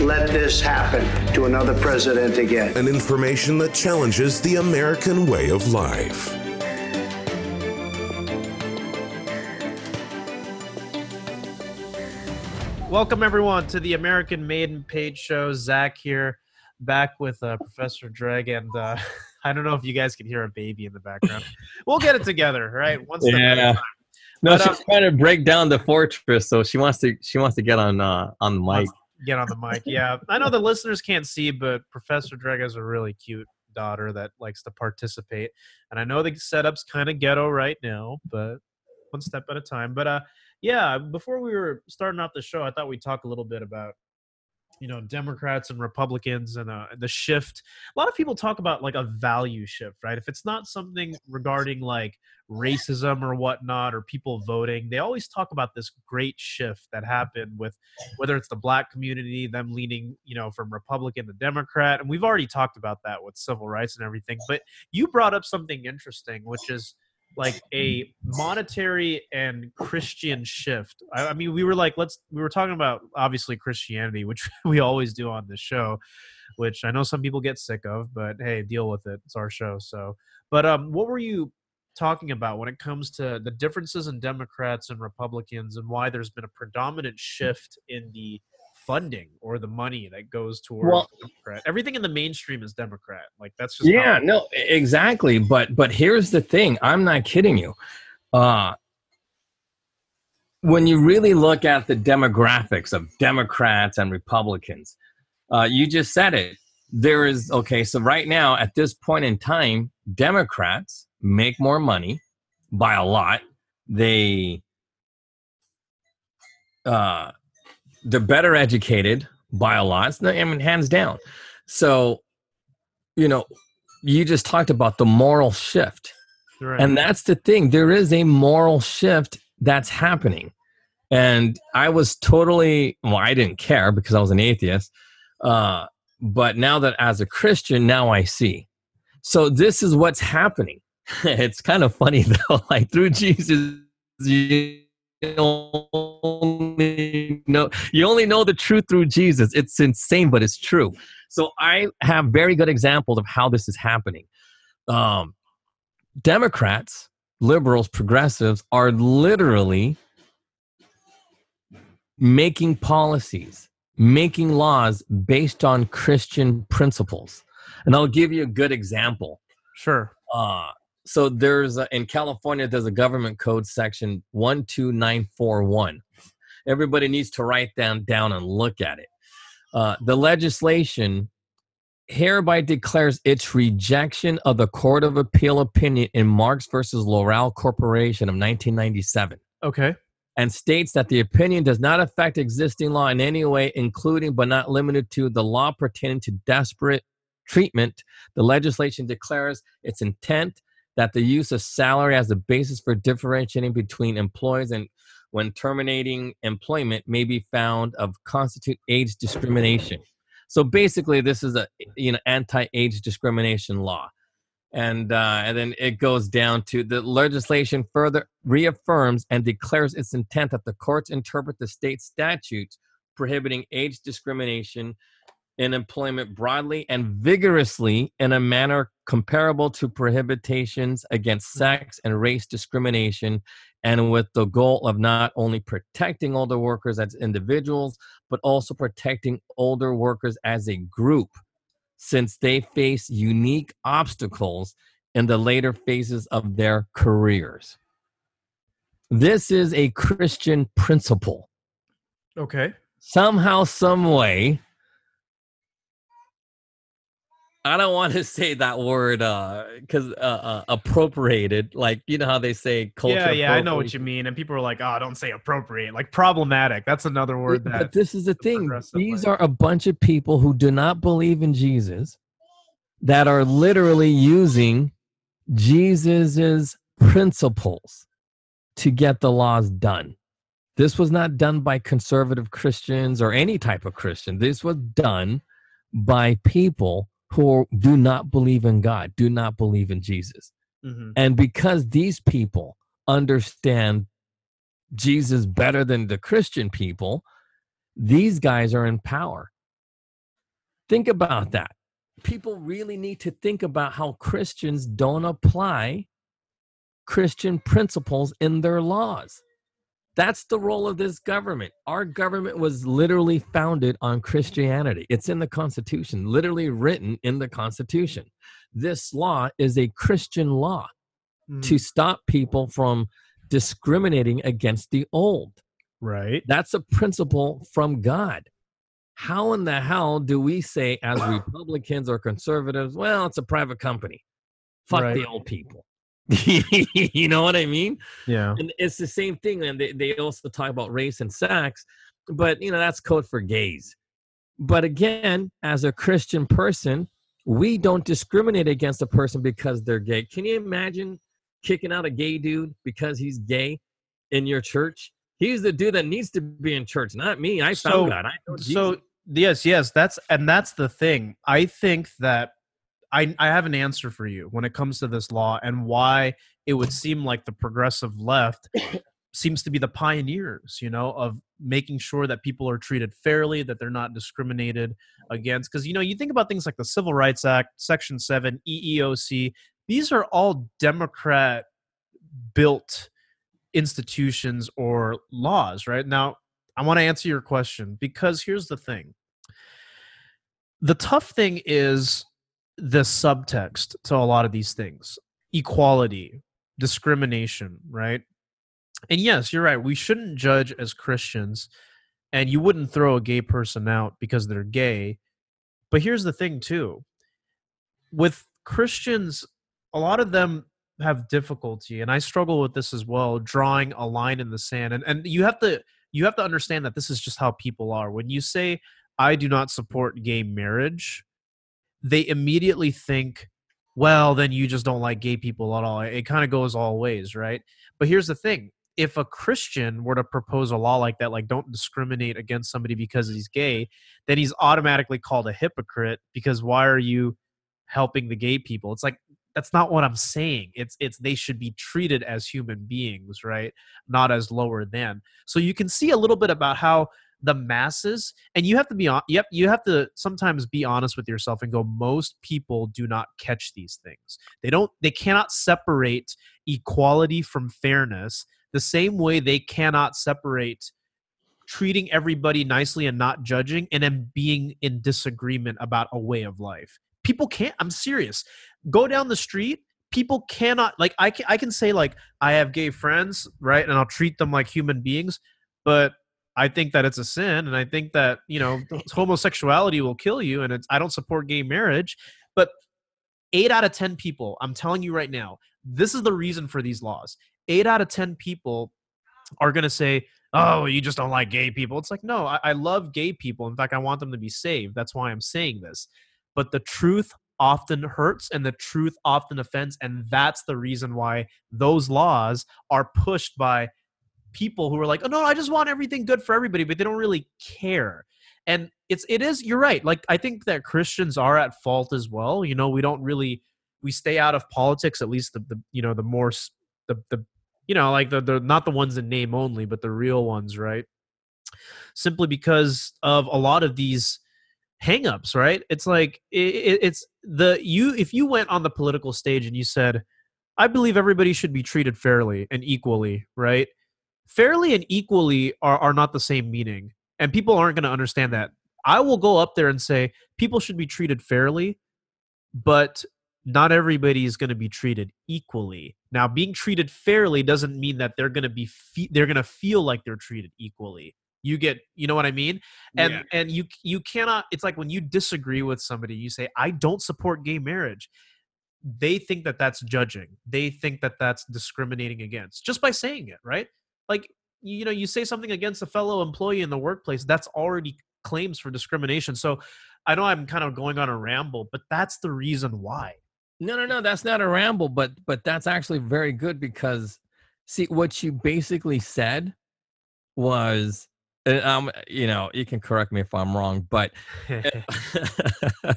let this happen to another president again. And information that challenges the American way of life. Welcome everyone to the American Made and Paid Show. Zach here, back with uh, Professor Dreg, and uh, I don't know if you guys can hear a baby in the background. we'll get it together, right? One step yeah. No, but, she's uh, trying to break down the fortress, so she wants to she wants to get on uh, on the mic. Get on the mic, yeah. I know the listeners can't see, but Professor Dreg has a really cute daughter that likes to participate, and I know the setup's kind of ghetto right now, but one step at a time. But uh, yeah, before we were starting off the show, I thought we'd talk a little bit about you know democrats and republicans and uh, the shift. A lot of people talk about like a value shift right? If it's not something regarding like racism or whatnot or people voting they always talk about this great shift that happened with whether it's the black community them leaning you know from republican to democrat and we've already talked about that with civil rights and everything but you brought up something interesting which is like a monetary and Christian shift. I, I, mean, we were like, let's, we were talking about obviously Christianity, which we always do on this show, which I know some people get sick of, but hey, deal with it. It's our show. So, but um, what were you talking about when it comes to the differences in Democrats and Republicans and why there's been a predominant shift in the funding or the money that goes towards well, Democrat. Everything in the mainstream is Democrat. Like that's just yeah, no, exactly. But but here's the thing. I'm not kidding you. Uh, when you really look at the demographics of Democrats and Republicans, uh, you just said it. There is okay. So right now, at this point in time, Democrats make more money by a lot. They uh, they're better educated by a lot. I mean, hands down. So, you know, you just talked about the moral shift. Right. And that's the thing. There is a moral shift that's happening. And I was totally, well, I didn't care because I was an atheist. Uh, but now that as a Christian, now I see. So this is what's happening. it's kind of funny though, like through Jesus, you only know you only know the truth through Jesus. It's insane, but it's true. So I have very good examples of how this is happening. Um, Democrats, liberals, progressives are literally making policies, making laws based on Christian principles. And I'll give you a good example. Sure. Uh, so there's a, in California there's a government code section 12941. Everybody needs to write down down and look at it. Uh, the legislation hereby declares its rejection of the Court of Appeal opinion in Marks versus Loral Corporation of 1997. Okay. And states that the opinion does not affect existing law in any way, including but not limited to the law pertaining to disparate treatment. The legislation declares its intent that the use of salary as a basis for differentiating between employees and when terminating employment may be found of constitute age discrimination. So basically, this is a you know anti-age discrimination law, and uh, and then it goes down to the legislation further reaffirms and declares its intent that the courts interpret the state statutes prohibiting age discrimination in employment broadly and vigorously in a manner comparable to prohibitions against mm-hmm. sex and race discrimination, and with the goal of not only protecting older workers as individuals, but also protecting older workers as a group, since they face unique obstacles in the later phases of their careers. This is a Christian principle. Okay. Somehow, some way, I don't want to say that word because uh, uh, uh, appropriated, like you know how they say culture. Yeah, yeah, I know what you mean. And people are like, "Oh, don't say appropriate." Like problematic. That's another word. That but this is the thing. These are a bunch of people who do not believe in Jesus, that are literally using Jesus's principles to get the laws done. This was not done by conservative Christians or any type of Christian. This was done by people who do not believe in God, do not believe in Jesus. Mm-hmm. And because these people understand Jesus better than the Christian people, these guys are in power. Think about that. People really need to think about how Christians don't apply Christian principles in their laws. That's the role of this government. Our government was literally founded on Christianity. It's in the Constitution, literally written in the Constitution. This law is a Christian law mm. to stop people from discriminating against the old. Right. That's a principle from God. How in the hell do we say, as Republicans or conservatives, well, it's a private company? Fuck right. the old people. you know what I mean? Yeah. And it's the same thing. And they, they also talk about race and sex, but you know, that's code for gays. But again, as a Christian person, we don't discriminate against a person because they're gay. Can you imagine kicking out a gay dude because he's gay in your church? He's the dude that needs to be in church, not me. I found so, God. I so yes, yes, that's and that's the thing. I think that I, I have an answer for you when it comes to this law and why it would seem like the progressive left seems to be the pioneers, you know, of making sure that people are treated fairly, that they're not discriminated against. Because, you know, you think about things like the Civil Rights Act, Section 7, EEOC, these are all Democrat built institutions or laws, right? Now, I want to answer your question because here's the thing. The tough thing is the subtext to a lot of these things. Equality discrimination right? And yes you're right we shouldn't judge as christians and you wouldn't throw a gay person out because they're gay. But here's the thing too. With christians a lot of them have difficulty and i struggle with this as well drawing a line in the sand. And and you have to you have to understand that this is just how people are. When you say i do not support gay marriage they immediately think, well, then you just don't like gay people at all. It kind of goes all ways, right? But here's the thing if a Christian were to propose a law like that, like don't discriminate against somebody because he's gay, then he's automatically called a hypocrite because why are you helping the gay people? It's like that's not what I'm saying. It's it's they should be treated as human beings, right? Not as lower than. So you can see a little bit about how the masses and you have to be on yep you have to sometimes be honest with yourself and go most people do not catch these things. They don't they cannot separate equality from fairness the same way they cannot separate treating everybody nicely and not judging and then being in disagreement about a way of life. People can't i'm serious. Go down the street people cannot like I can, I can say like i have gay friends right and i'll treat them like human beings but I think that it's a sin, and I think that you know homosexuality will kill you, and it's I don't support gay marriage. But eight out of ten people, I'm telling you right now, this is the reason for these laws. Eight out of ten people are going to say, "Oh, you just don't like gay people." It's like, no, I, I love gay people. In fact, I want them to be saved. That's why I'm saying this. But the truth often hurts and the truth often offends and that's the reason why those laws are pushed by people who are like, oh no, I just want everything good for everybody, but they don't really care. And it's it is you're right. Like I think that Christians are at fault as well. You know, we don't really we stay out of politics at least the, the you know the more the the you know like the the not the ones in name only but the real ones right simply because of a lot of these hangups right it's like it, it's the you if you went on the political stage and you said i believe everybody should be treated fairly and equally right fairly and equally are, are not the same meaning and people aren't going to understand that. I will go up there and say people should be treated fairly but not everybody is going to be treated equally. Now being treated fairly doesn't mean that they're going to be fe- they're going to feel like they're treated equally. You get you know what i mean? And Yeah. and you you cannot it's like when you disagree with somebody you say i don't support gay marriage. They think that that's judging. They think that that's discriminating against just by saying it right like you know you say something against a fellow employee in the workplace that's already claims for discrimination so i know i'm kind of going on a ramble but that's the reason why No, no, no. That's not a ramble, but but that's actually very good because see what you basically said was, um, you know, you can correct me if I'm wrong, but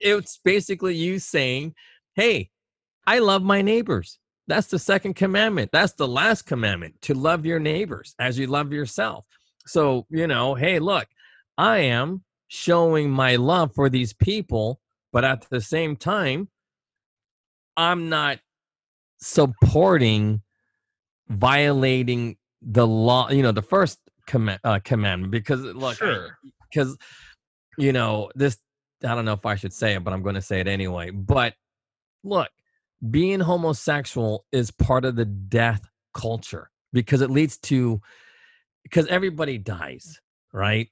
it's basically you saying, "Hey, I love my neighbors." That's the second commandment. That's the last commandment to love your neighbors as you love yourself. So, you know, hey, look, I am showing my love for these people, but at the same time, I'm not supporting violating the law, you know, the first command, uh, commandment because look, Sure. because you know this. I don't know if I should say it, but I'm going to say it anyway. But look, being homosexual is part of the death culture because it leads to because everybody dies, right?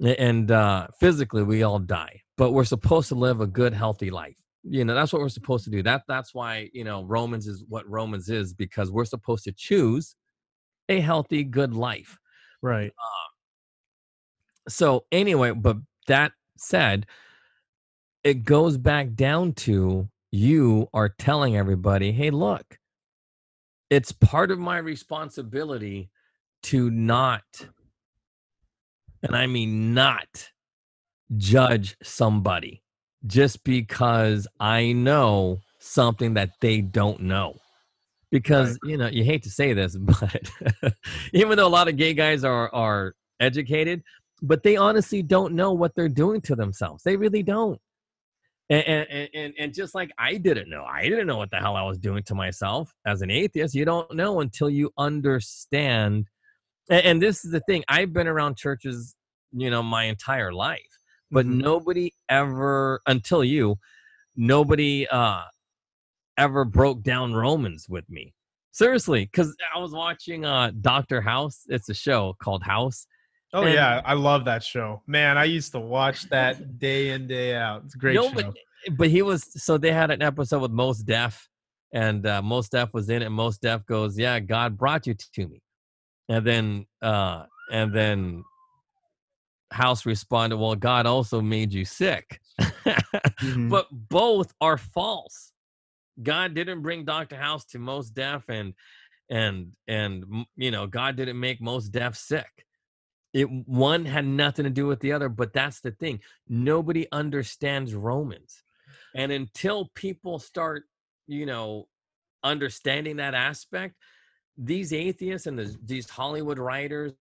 And uh, physically, we all die, but we're supposed to live a good, healthy life. You know, that's what we're supposed to do. That that's why you know Romans is what Romans is because we're supposed to choose a healthy, good life. right So anyway, but that said, it goes back down to you are telling everybody, hey, look, it's part of my responsibility to not, and I mean not, judge somebody just because I know something that they don't know. Because you know, you hate to say this, but even though a lot of gay guys are are educated, but they honestly don't know what they're doing to themselves. They really don't. And, and, and, and just like I didn't know, I didn't know what the hell I was doing to myself as an atheist. You don't know until you understand. And, and this is the thing I've been around churches, you know, my entire life, but Mhm. nobody ever, until you, nobody uh, ever broke down Romans with me. Seriously, because I was watching uh, Doctor House. It's a show called House. Oh And- yeah i love that show man i used to watch that day in day out it's a great No, show but, but he was so they had an episode with Mos Def, and uh, Mos Def was in it. And Mos Def goes, "Yeah, God brought you to me," and then uh, and then House responded, "Well, God also made you sick." Mhm. But both are false. God didn't bring Doctor House to Mos Def, and and and you know God didn't make Mos Def sick. It one had nothing to do with the other, but that's the thing. Nobody understands Romans, and until people start, you know, understanding that aspect, these atheists and the, these Hollywood writers,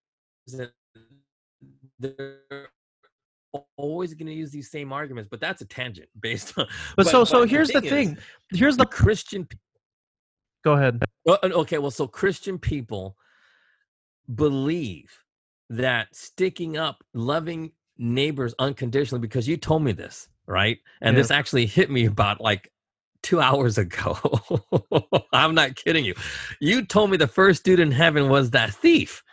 they're always going to use these same arguments. But that's a tangent based on. but, so so but here's the is, thing here's the the Christian go ahead uh, uh, okay, well, so Christian people believe that sticking up, loving neighbors unconditionally, because you told me this, right? And Yeah. this actually hit me about like two hours ago. I'm not kidding you. You told me the first dude in heaven was that thief,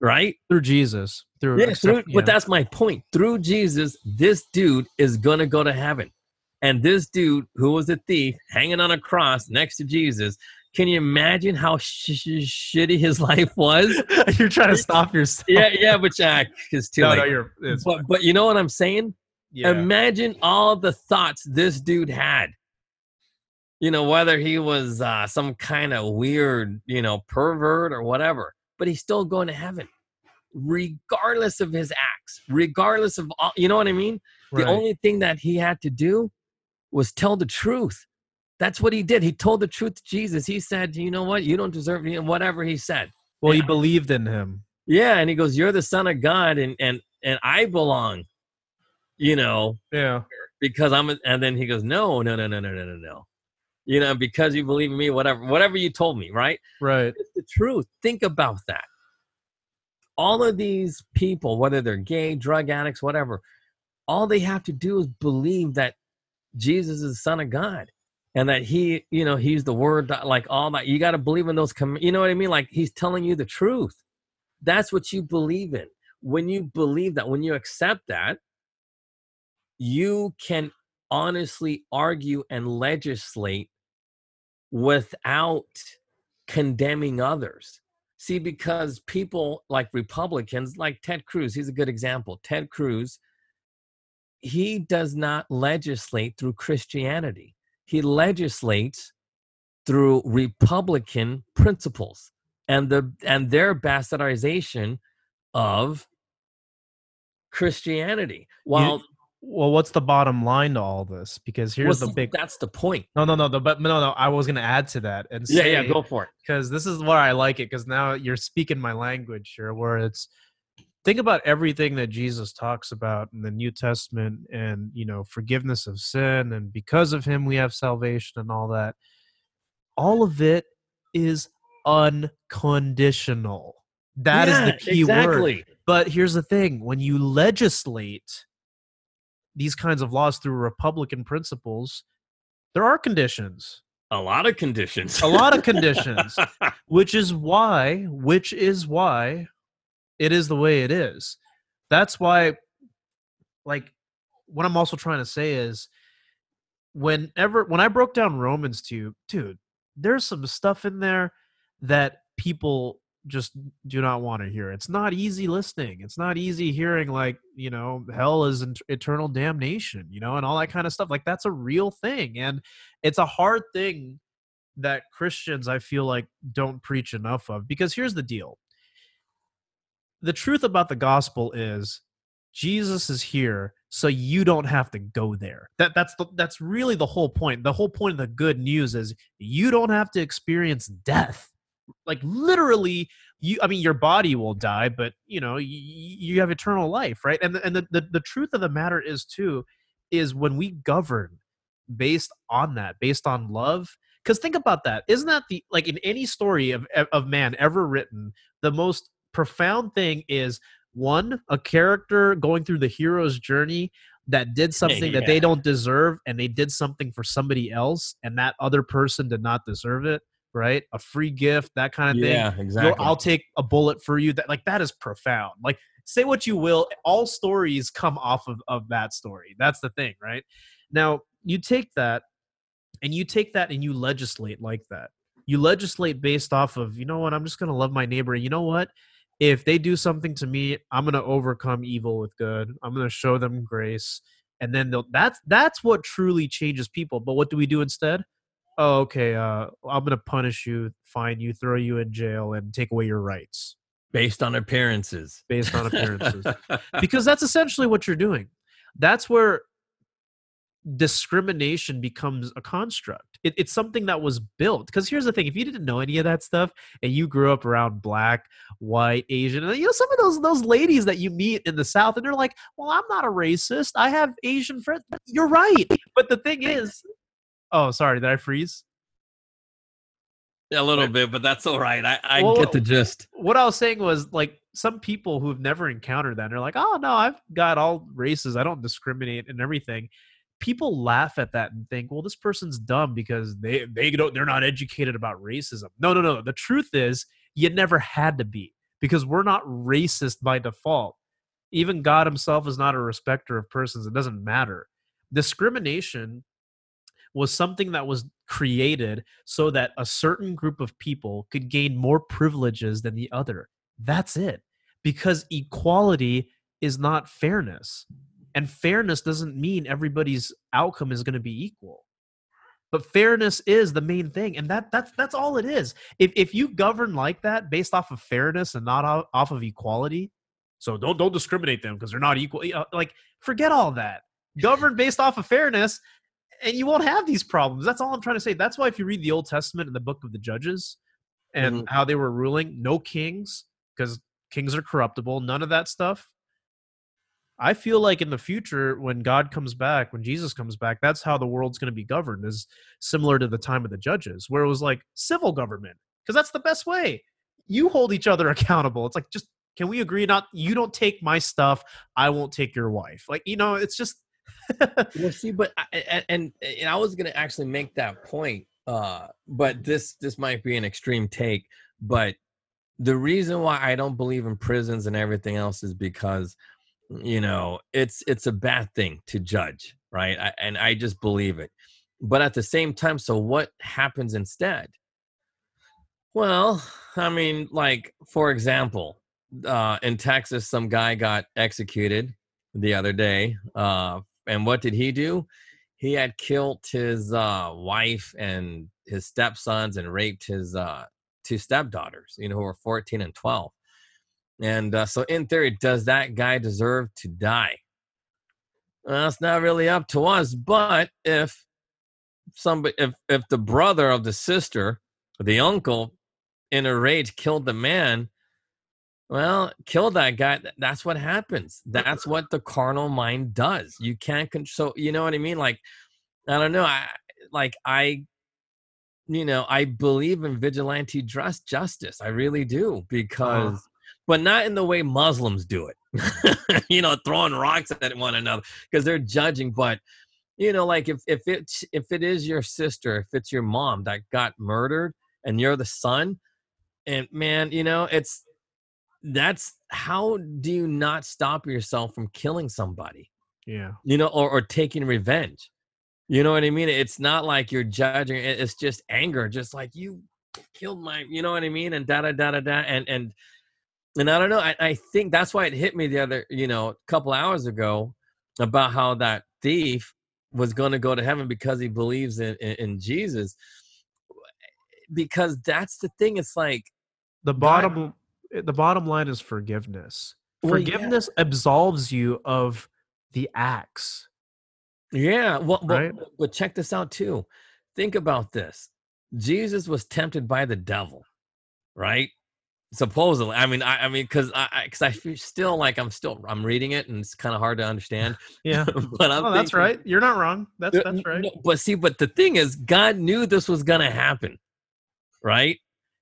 right? through jesus through Yeah, through, accept- but that's my point. Through Jesus, this dude is going to go to heaven. And this dude, who was a thief, hanging on a cross next to Jesus, can you imagine how sh- sh- shitty his life was? you're trying to stop yourself yeah, yeah, but Jack is too no, late. no, you're but, but you know what I'm saying? yeah. Imagine all the thoughts this dude had. You know, whether he was uh, some kind of weird, you know, pervert or whatever, but he's still going to heaven, regardless of his acts, regardless of all, you know what I mean? The only thing that he had to do was tell the truth. That's what he did. He told the truth to Jesus. He said, "You know what? You don't deserve me." and Whatever he said. well he believed in him Yeah, and he goes, "You're the son of God, and and and I belong." You know, yeah because I'm. A, and then he goes, "No, no, no, no, no, no, no, no." You know, because you believe in me, whatever, whatever you told me, right? right It's the truth. Think about that. All of these people, whether they're gay, drug addicts, whatever, all they have to do is believe that Jesus is the Son of God and that He, you know, He's the Word, that- like all that. You got to believe in those. Com- you know what I mean? Like He's telling you the truth. That's what you believe in. when you believe that, when you accept that, you can honestly argue and legislate without condemning others. See, because people like Republicans, like Ted Cruz, he's a good example. Ted Cruz, he does not legislate through Christianity, he legislates through Republican principles and the and their bastardization of Christianity. While You- well, what's the bottom line to all this? Because here's the big. that's the point. No, no, no, no. But no, no. I was gonna add to that and Yeah, yeah, go for it. because this is where I like it. Because now you're speaking my language here, where it's think about everything that Jesus talks about in the New Testament, and you know forgiveness of sin, and because of Him we have salvation, and all that. All of it is unconditional. That is Yeah, the key word. But here's the thing: when you legislate these kinds of laws through Republican principles, there are conditions A lot of conditions. a lot of conditions which is why which is why it is the way it is. That's why like what i'm also trying to say is whenever when i broke down romans to you dude there's some stuff in there that people just do not want to hear. It's not easy listening. It's not easy hearing like you know hell is eternal damnation you know and all that kind of stuff. Like that's a real thing and it's a hard thing that Christians I feel like don't preach enough of because here's the deal. The truth about the gospel is Jesus is here so you don't have to go there. That that's the, that's really the whole point. The whole point of the good news is you don't have to experience death. Like literally you I mean your body will die but you know you, you have eternal life, right? And the, and the, the the truth of the matter is too is when we govern based on that, based on love, because think about that isn't that the like in any story of of man ever written the most profound thing is one a character going through the hero's journey that did something that they don't deserve and they did something for somebody else and that other person did not deserve it right a free gift that kind of thing yeah, You'll- exactly. I'll take a bullet for you. That like that is profound. Like say what you will, all stories come off of of that story. That's the thing, right? Now you take that and you take that and you legislate like that. You legislate based off of you know what I'm just gonna love my neighbor. You know what? If they do something to me, I'm gonna overcome evil with good. I'm gonna show them grace, and then they'll, that's that's what truly changes people. But what do we do instead? oh, okay, uh, I'm gonna punish you, fine you, throw you in jail, and take away your rights based on appearances. based on appearances. because that's essentially what you're doing. That's where discrimination becomes a construct. It, it's something that was built. Because here's the thing: if you didn't know any of that stuff, and you grew up around black, white, Asian, and you know some of those those ladies that you meet in the South, and they're like, "Well, I'm not a racist. I have Asian friends." You're right, but the thing is, oh, sorry, did I freeze? a little bit, but that's all right. I, I Well, get the gist. what I was saying was like some people who've never encountered that, they're like, oh no, I've got all races. I don't discriminate and everything. People laugh at that and think, well, this person's dumb because they they don't they're not educated about racism. No, no, no. The truth is, you never had to be because we're not racist by default. Even God Himself is not a respecter of persons. It doesn't matter. Discrimination was something that was created so that a certain group of people could gain more privileges than the other. That's it. Because equality is not fairness. And fairness doesn't mean everybody's outcome is going to be equal. But fairness is the main thing, and that that's that's all it is. If if you govern like that based off of fairness and not off, off of equality, so don't don't discriminate them because they're not equal. Like forget all that. Govern based off of fairness, and you won't have these problems. That's all I'm trying to say. That's why if you read the Old Testament and the book of the Judges and Mhm. how they were ruling, no kings because kings are corruptible, none of that stuff. I feel like in the future, when God comes back, when Jesus comes back, that's how the world's going to be governed, is similar to the time of the judges, where it was like civil government, because that's the best way. You hold each other accountable. It's like, just can we agree not, you don't take my stuff, I won't take your wife. Like, you know, it's just. well see but I, and, and i was going to actually make that point uh but this this might be an extreme take but the reason why I don't believe in prisons and everything else is because you know it's it's a bad thing to judge, right? I, and I just believe it. But at the same time, so what happens instead? Well, I mean, like for example, uh, in Texas, some guy got executed the other day, uh, and what did he do? He had killed his uh, wife and his stepsons and raped his uh, two stepdaughters, you know, who were 14 and 12. And uh, so, in theory, does that guy deserve to die? Well, it's not really up to us. But if somebody, if if the brother of the sister, the uncle, in a rage killed the man, well, kill that guy. That's what happens. That's what the carnal mind does. You can't control. You know what I mean? Like, I don't know. I like I you know, I believe in vigilante dress justice. I really do Uh-huh. because, but not in the way Muslims do it. you know, throwing rocks at one another because they're judging. But you know, like if if it's if it is your sister, if it's your mom that got murdered, and you're the son, and man, you know, it's that's how do you not stop yourself from killing somebody? Yeah. you know, or, or taking revenge. You know what I mean? It's not like you're judging. It's just anger, just like you killed my, you know what I mean? And da da da da da. And and and I don't know. I, I think that's why it hit me the other, you know, a couple hours ago about how that thief was going to go to heaven because he believes in, in in Jesus. Because that's the thing. It's like The God- bottom eh, the bottom line is forgiveness. Well, yeah. Forgiveness absolves you of the acts. Yeah, well, but, but check this out too. Think about this. Jesus was tempted by the devil, right? Supposedly. I mean, I, I mean, because I, because I, feel still like I'm still I'm reading it and it's kind of hard to understand. Yeah. but I'm Oh, that's thinking- right. You're not wrong. That's Uh, that's right. no, but see, but the thing is, God knew this was gonna happen, right?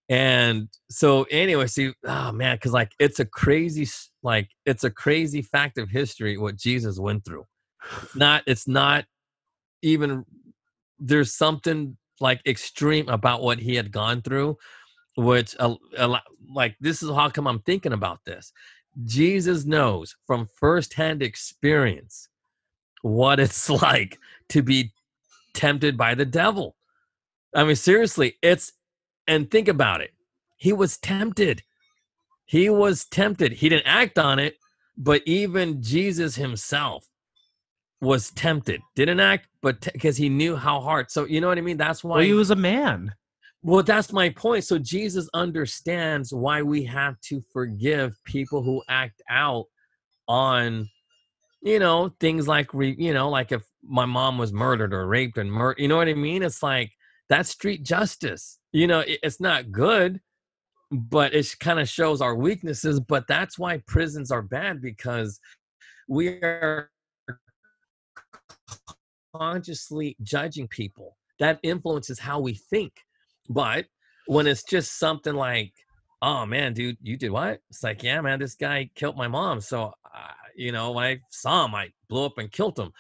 And so, anyway, see, oh man, because like it's a crazy, like it's a crazy fact of history what Jesus went through. It's not, it's not even. There's something like extreme about what he had gone through, which, a, like, this is how come I'm thinking about this. Jesus knows from firsthand experience what it's like to be tempted by the devil. I mean, seriously, it's, and think about it. He was tempted. He was tempted. He didn't act on it, but even Jesus himself was tempted. Didn't act, but because he knew how hard. So, you know what I mean? That's why Well, he was a man. Well, that's my point. So Jesus understands why we have to forgive people who act out on, you know, things like re, you know, like if my mom was murdered or raped and murdered, you know what I mean? It's like that's street justice. You know, it- it's not good, but it kind of shows our weaknesses. But that's why prisons are bad because we are consciously judging people. That influences how we think. But when it's just something like, oh man, dude, you did what? It's like, yeah, man, this guy killed my mom. So, uh, you know, when I saw him, I blew up and killed him.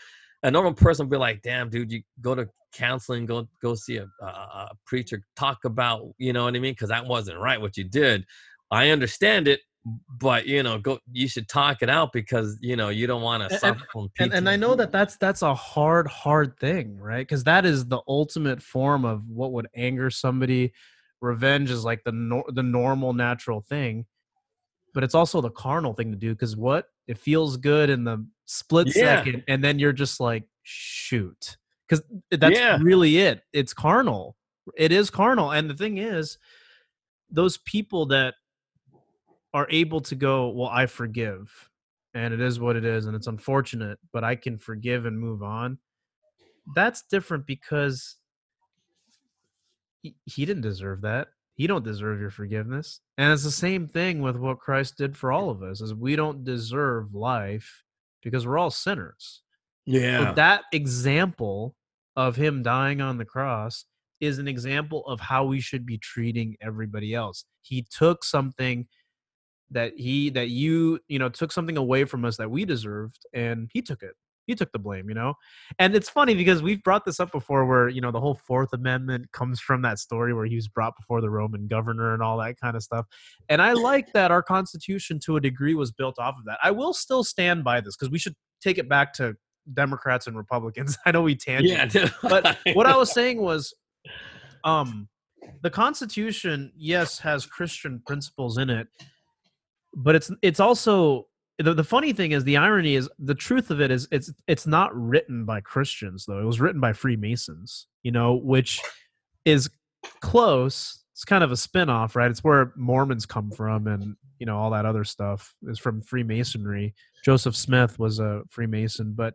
A normal person would be like, damn, dude, you go to counseling, go go see a, a, a preacher, talk about, you know what I mean? Because that wasn't right what you did. I understand it, but you know, go. You should talk it out because you know you don't want to suffer from and, and I know that that's that's a hard hard thing, right? Because that is the ultimate form of what would anger somebody. Revenge is like the nor- the normal natural thing, but it's also the carnal thing to do. Because what it feels good in the split Yeah. second, and then you're just like shoot. Because that's Yeah. really it. It's carnal. It is carnal, and the thing is, those people that are able to go, well, I forgive and it is what it is and it's unfortunate but i can forgive and move on. That's different because he, he didn't deserve that. He don't deserve your forgiveness and it's the same thing with what christ did for all of us is we don't deserve life because we're all sinners. Yeah, so that example of him dying on the cross is an example of how we should be treating everybody else. He took something that he that you you know took something away from us that we deserved and he took it he took the blame, you know? And it's funny because we've brought this up before where, you know, the whole Fourth Amendment comes from that story where he was brought before the Roman governor and all that kind of stuff. And I like that our Constitution to a degree was built off of that. I will still stand by this because we should take it back to Democrats and Republicans. I know we tangent. Yeah, but what I was saying was um the Constitution, yes, has Christian principles in it, but it's it's also the, the funny thing is the irony is the truth of it is it's it's not written by Christians though. It was written by Freemasons, you know, which is close. It's kind of a spin-off, right? It's where Mormons come from and you know all that other stuff is from Freemasonry. Joseph Smith was a Freemason, but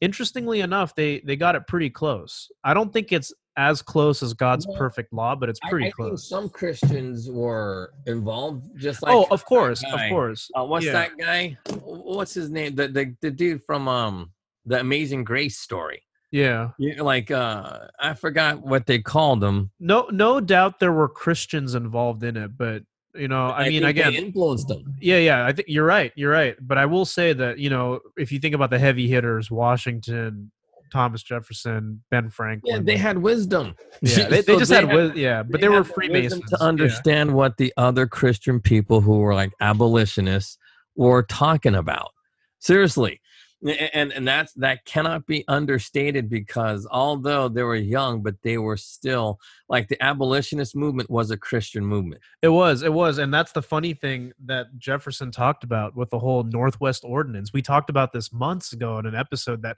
interestingly enough, they they got it pretty close. I don't think it's as close as God's Well, perfect law, but it's pretty I, think close. some Christians were involved, just like oh, of course, of course. Uh, what's Yeah. that guy? What's his name? The, the the dude from um the Amazing Grace story. Yeah. Yeah, like uh I forgot what they called him. No, no doubt there were Christians involved in it, but you know, I, mean, think they again, influenced them. yeah, yeah. I think you're right. You're right. But I will say that you know, if you think about the heavy hitters, Washington, Thomas Jefferson, Ben Franklin. Yeah, they had wisdom. Yeah, they, they So just had, had- yeah, but they, were had Freemasons to yeah. understand what the other Christian people who were like abolitionists were talking about. Seriously. And and that's that cannot be understated because although they were young, but they were still like the abolitionist movement was a Christian movement. It was, it was, and that's the funny thing that Jefferson talked about with the whole Northwest Ordinance. We talked about this months ago in an episode that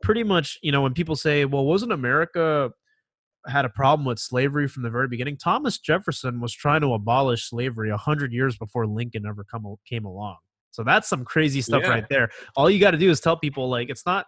pretty much, you know, when people say, "Well, wasn't America had a problem with slavery from the very beginning?" Thomas Jefferson was trying to abolish slavery a hundred years before Lincoln ever come came along. So that's some crazy stuff Yeah. right there. All you got to do is tell people like it's not.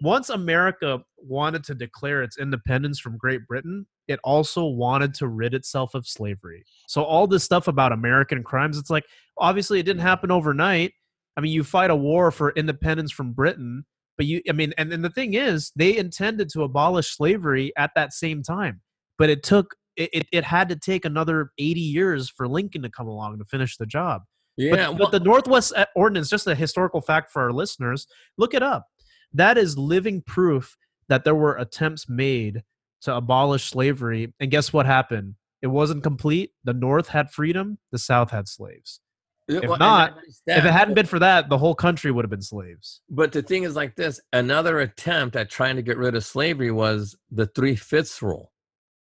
Once America wanted to declare its independence from Great Britain, it also wanted to rid itself of slavery. So all this stuff about American crimes, it's like obviously it didn't happen overnight. I mean, you fight a war for independence from Britain, but you I mean, and, and the thing is, they intended to abolish slavery at that same time. But it took it, it, it had to take another 80 years for Lincoln to come along to finish the job. Yeah, But, but the Northwest uh, Ordinance, just a historical fact for our listeners, look it up. That is living proof that there were attempts made to abolish slavery. And guess what happened? It wasn't complete. The North had freedom, the South had slaves. If not, If it hadn't been for that, the whole country would have been slaves. But the thing is like this another attempt at trying to get rid of slavery was the three fifths rule,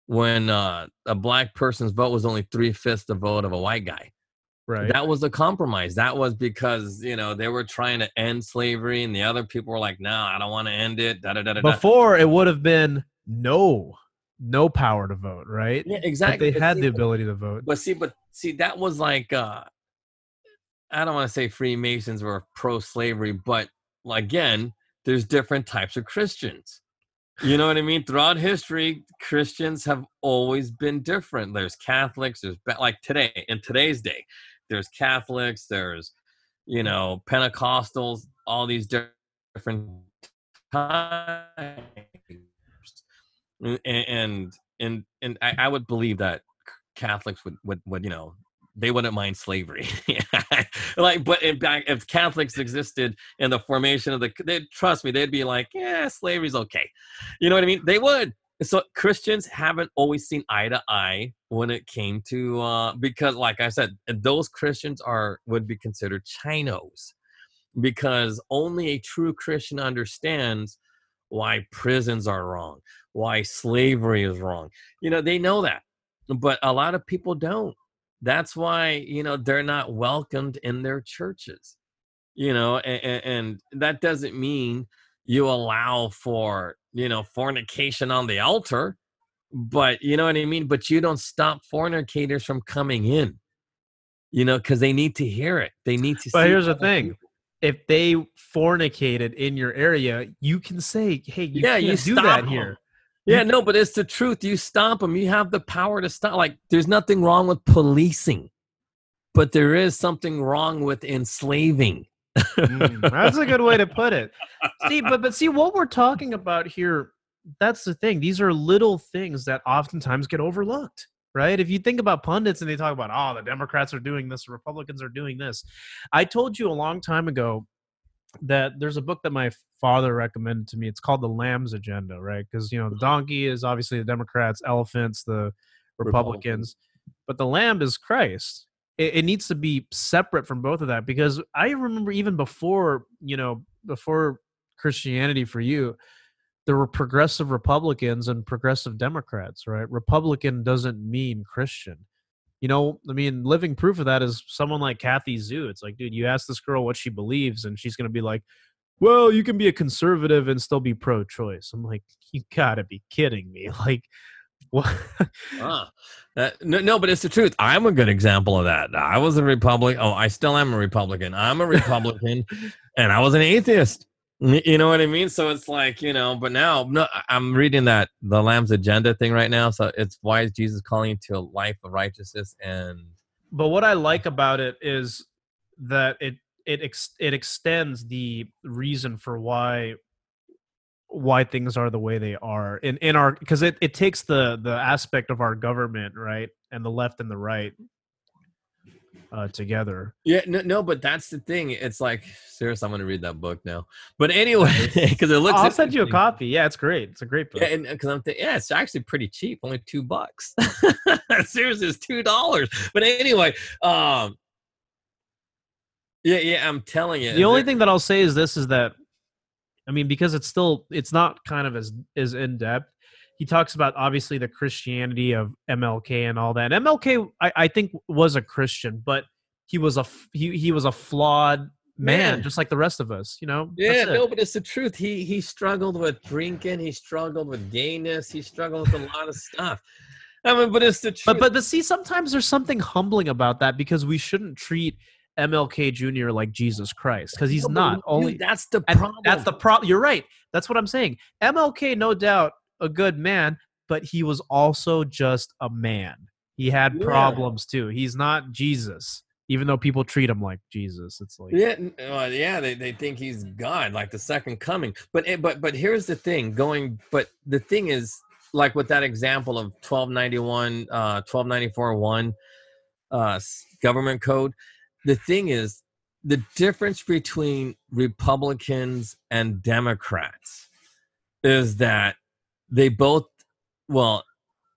when uh, a black person's vote was only three fifths the vote of a white guy. Right. That was a compromise. That was because, you know, they were trying to end slavery and the other people were like, no, I don't want to end it. Da, da, da, da. Before, it would have been no, no power to vote, right? Yeah, But exactly. they But had see, the ability to vote. But see, but see, that was like uh I don't want to say Freemasons were pro slavery, but again, there's different types of Christians. You know what I mean? Throughout history, Christians have always been different. There's Catholics, there's like today, in today's day, there's Catholics, there's you know, Pentecostals, all these different types. And and and, and I, I would believe that Catholics would, would, would you know, they wouldn't mind slavery. like, but back, if Catholics existed in the formation of the, they trust me, they'd be like, yeah, slavery's okay. You know what I mean? They would. So Christians haven't always seen eye to eye when it came to, uh, because like I said, those Christians are would be considered chinos, because only a true Christian understands why prisons are wrong, why slavery is wrong. You know, they know that, but a lot of people don't that's why you know they're not welcomed in their churches you know and, and that doesn't mean you allow for you know fornication on the altar but you know what i mean but you don't stop fornicators from coming in you know because they need to hear it they need to But see here's the thing. people. If they fornicated in your area, you can say, "Hey, you Yeah, can't you do stop that 'em. here." yeah no but it's the truth you stop them you have the power to stop like there's nothing wrong with policing but there is something wrong with enslaving Mm, that's a good way to put it. See, but but see what we're talking about here. That's the thing. These are little things that oftentimes get overlooked, right? If you think about pundits and they talk about, oh, the Democrats are doing this, the Republicans are doing this. I told you a long time ago that there's a book that my father recommended to me. It's called The Lamb's Agenda, right? Because you know the donkey is obviously the Democrats, elephants the Republicans, but the lamb is Christ. It, it needs to be separate from both of that because I remember even before you know before Christianity for you, there were progressive Republicans and progressive Democrats, right? Republican doesn't mean Christian. You know, I mean, living proof of that is someone like Kathy Zhu. It's like, dude, you ask this girl what she believes, and she's going to be like, well, you can be a conservative and still be pro choice. I'm like, you got to be kidding me. Like, what? Ah, uh, no, no, but it's the truth. I'm a good example of that. I was a Republican. Oh, I still am a Republican. I'm a Republican, and I was an atheist. You know what I mean? So it's like, you know, but now no, I'm reading that the Lamb's agenda thing right now. So it's why is Jesus calling you to a life of righteousness and but what I like about it is that it it ex- it extends the reason for why why things are the way they are in in our because it, it takes the the aspect of our government right and the left and the right uh, together. Yeah, no, no, but that's the thing. It's like, seriously, I'm going to read that book now. But anyway, because it looks. I'll send you a copy. Yeah, it's great. It's a great book. Yeah, and because I'm thinking, yeah, it's actually pretty cheap, only two bucks. seriously, it's two dollars. But anyway, um, yeah, yeah, I'm telling you. The only thing that I'll say is this: is that, I mean, because it's still, it's not kind of as as in depth he talks about obviously the Christianity of MLK and all that. And MLK, I, I think, was a Christian, but he was a he he was a flawed man, man. just like the rest of us. You know. Yeah, no, but it's the truth. He he struggled with drinking. He struggled with gayness. He struggled with a lot of stuff. I mean, but it's the truth. But but but see, sometimes there's something humbling about that because we shouldn't treat MLK Jr. like Jesus Christ because he's no, not. Only that's the problem. That's the problem. You're right. That's what I'm saying. MLK, no doubt, a good man, but he was also just a man. He had yeah. problems too. He's not Jesus, even though people treat him like Jesus. It's like yeah, uh, yeah. They, they think he's God, like the second coming. But eh, but but here's the thing. Going, but the thing is, like with that example of 1291, uh, 1294 one, uh, government code. The thing is, the difference between Republicans and Democrats is that they both well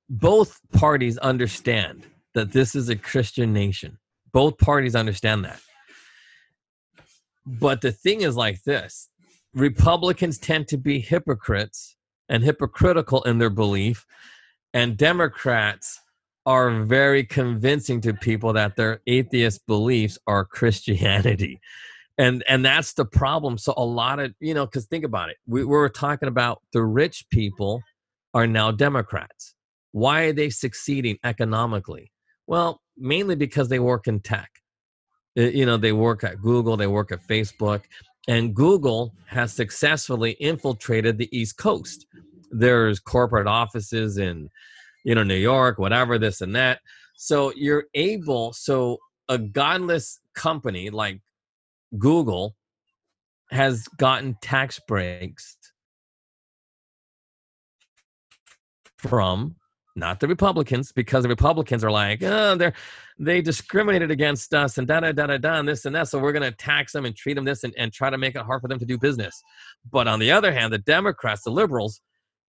both parties understand that this is a christian nation. Both parties understand that. But the thing is like this republicans tend to be hypocrites and hypocritical in their belief and democrats are very convincing to people that their atheist beliefs are christianity. And and that's the problem. So a lot of you know because think about it. We, we were talking about the rich people are now democrats. Why are they succeeding economically? Well mainly because they work in tech. You know they work at google they work at facebook and google has successfully infiltrated the east coast. There's corporate offices in you know new york whatever this and that so you're able so a godless company like Google has gotten tax breaks from not the Republicans, because the Republicans are like, oh, they're they discriminated against us and da da da da da and this and that. So we're gonna tax them and treat them this and, and try to make it hard for them to do business. But on the other hand, the Democrats, the liberals,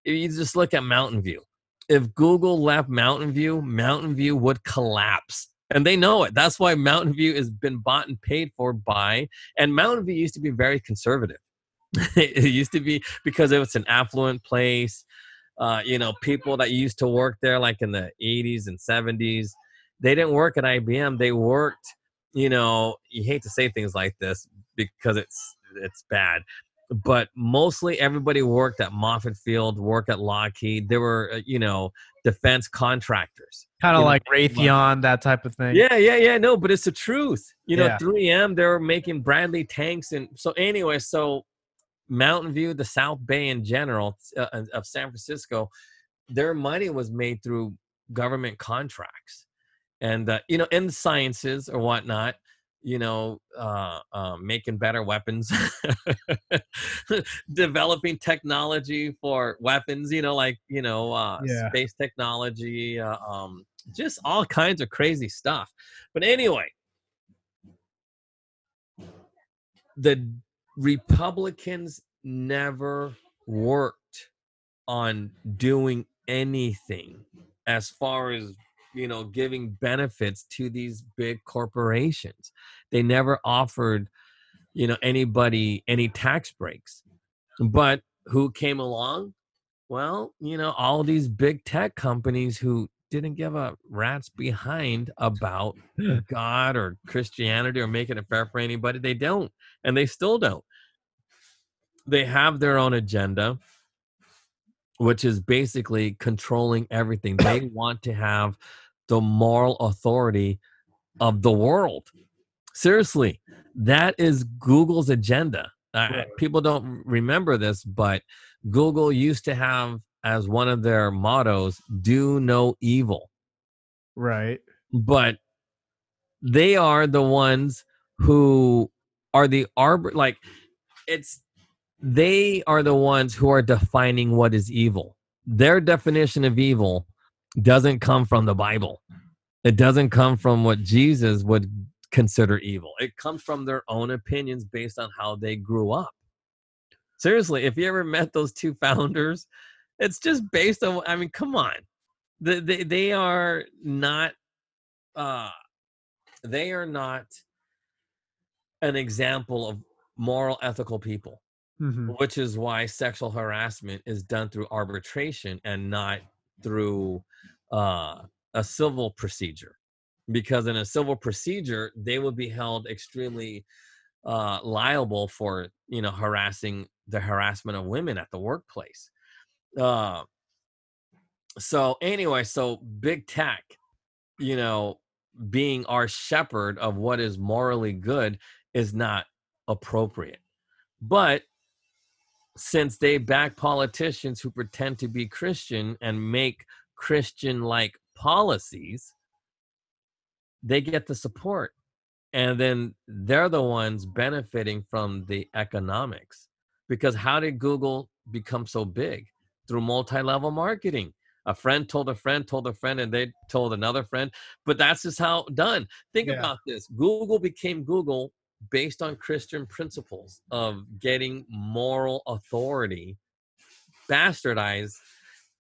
you just look at Mountain View. If Google left Mountain View, Mountain View would collapse and they know it. That's why Mountain View has been bought and paid for by, and Mountain View used to be very conservative. it used to be because it was an affluent place. Uh, you know, people that used to work there, like in the 80s and 70s, they didn't work at IBM. They worked, you know, you hate to say things like this because it's it's bad, but mostly everybody worked at Moffett Field, worked at Lockheed. There were, uh, you know, defense contractors. Kind of like know? Raytheon, that type of thing. Yeah, yeah, yeah. No, but it's the truth. You know, yeah. 3M, they were making Bradley tanks. And so, anyway, so Mountain View, the South Bay in general uh, of San Francisco, their money was made through government contracts. And, uh, you know, in the sciences or whatnot, you know, uh, uh, making better weapons, developing technology for weapons, you know, like, you know, uh, yeah. space technology, uh, um, just all kinds of crazy stuff. But anyway, the Republicans never worked on doing anything as far as you know giving benefits to these big corporations. They never offered you know anybody any tax breaks. But who came along? Well you know all these big tech companies who didn't give a rat's behind about god or christianity or making it fair for anybody. They don't and they still don't. They have their own agenda which is basically controlling everything. They want to have the moral authority of the world seriously that is google's agenda uh, Right. people don't remember this but google used to have as one of their mottos do no evil Right. but they are the ones who are the arbor like it's they are the ones who are defining what is evil their definition of evil doesn't come from the bible. It doesn't come from what jesus would consider evil. It comes from their own opinions based on how they grew up. Seriously if you ever met those two founders it's just based on i mean come on. They, they, they are not uh they are not an example of moral ethical people Mhm. which is why sexual harassment is done through arbitration and not through uh, a civil procedure because in a civil procedure they would be held extremely uh, liable for you know harassing the harassment of women at the workplace. Uh, so anyway so big tech you know being our shepherd of what is morally good is not appropriate. But since they back politicians who pretend to be Christian and make Christian like policies, they get the support. And then they're the ones benefiting from the economics. Because how did Google become so big? Through multi level marketing. A friend told a friend, told a friend, and they told another friend. But that's just how done. Think Yeah. about this Google became Google based on Christian principles of getting moral authority bastardized,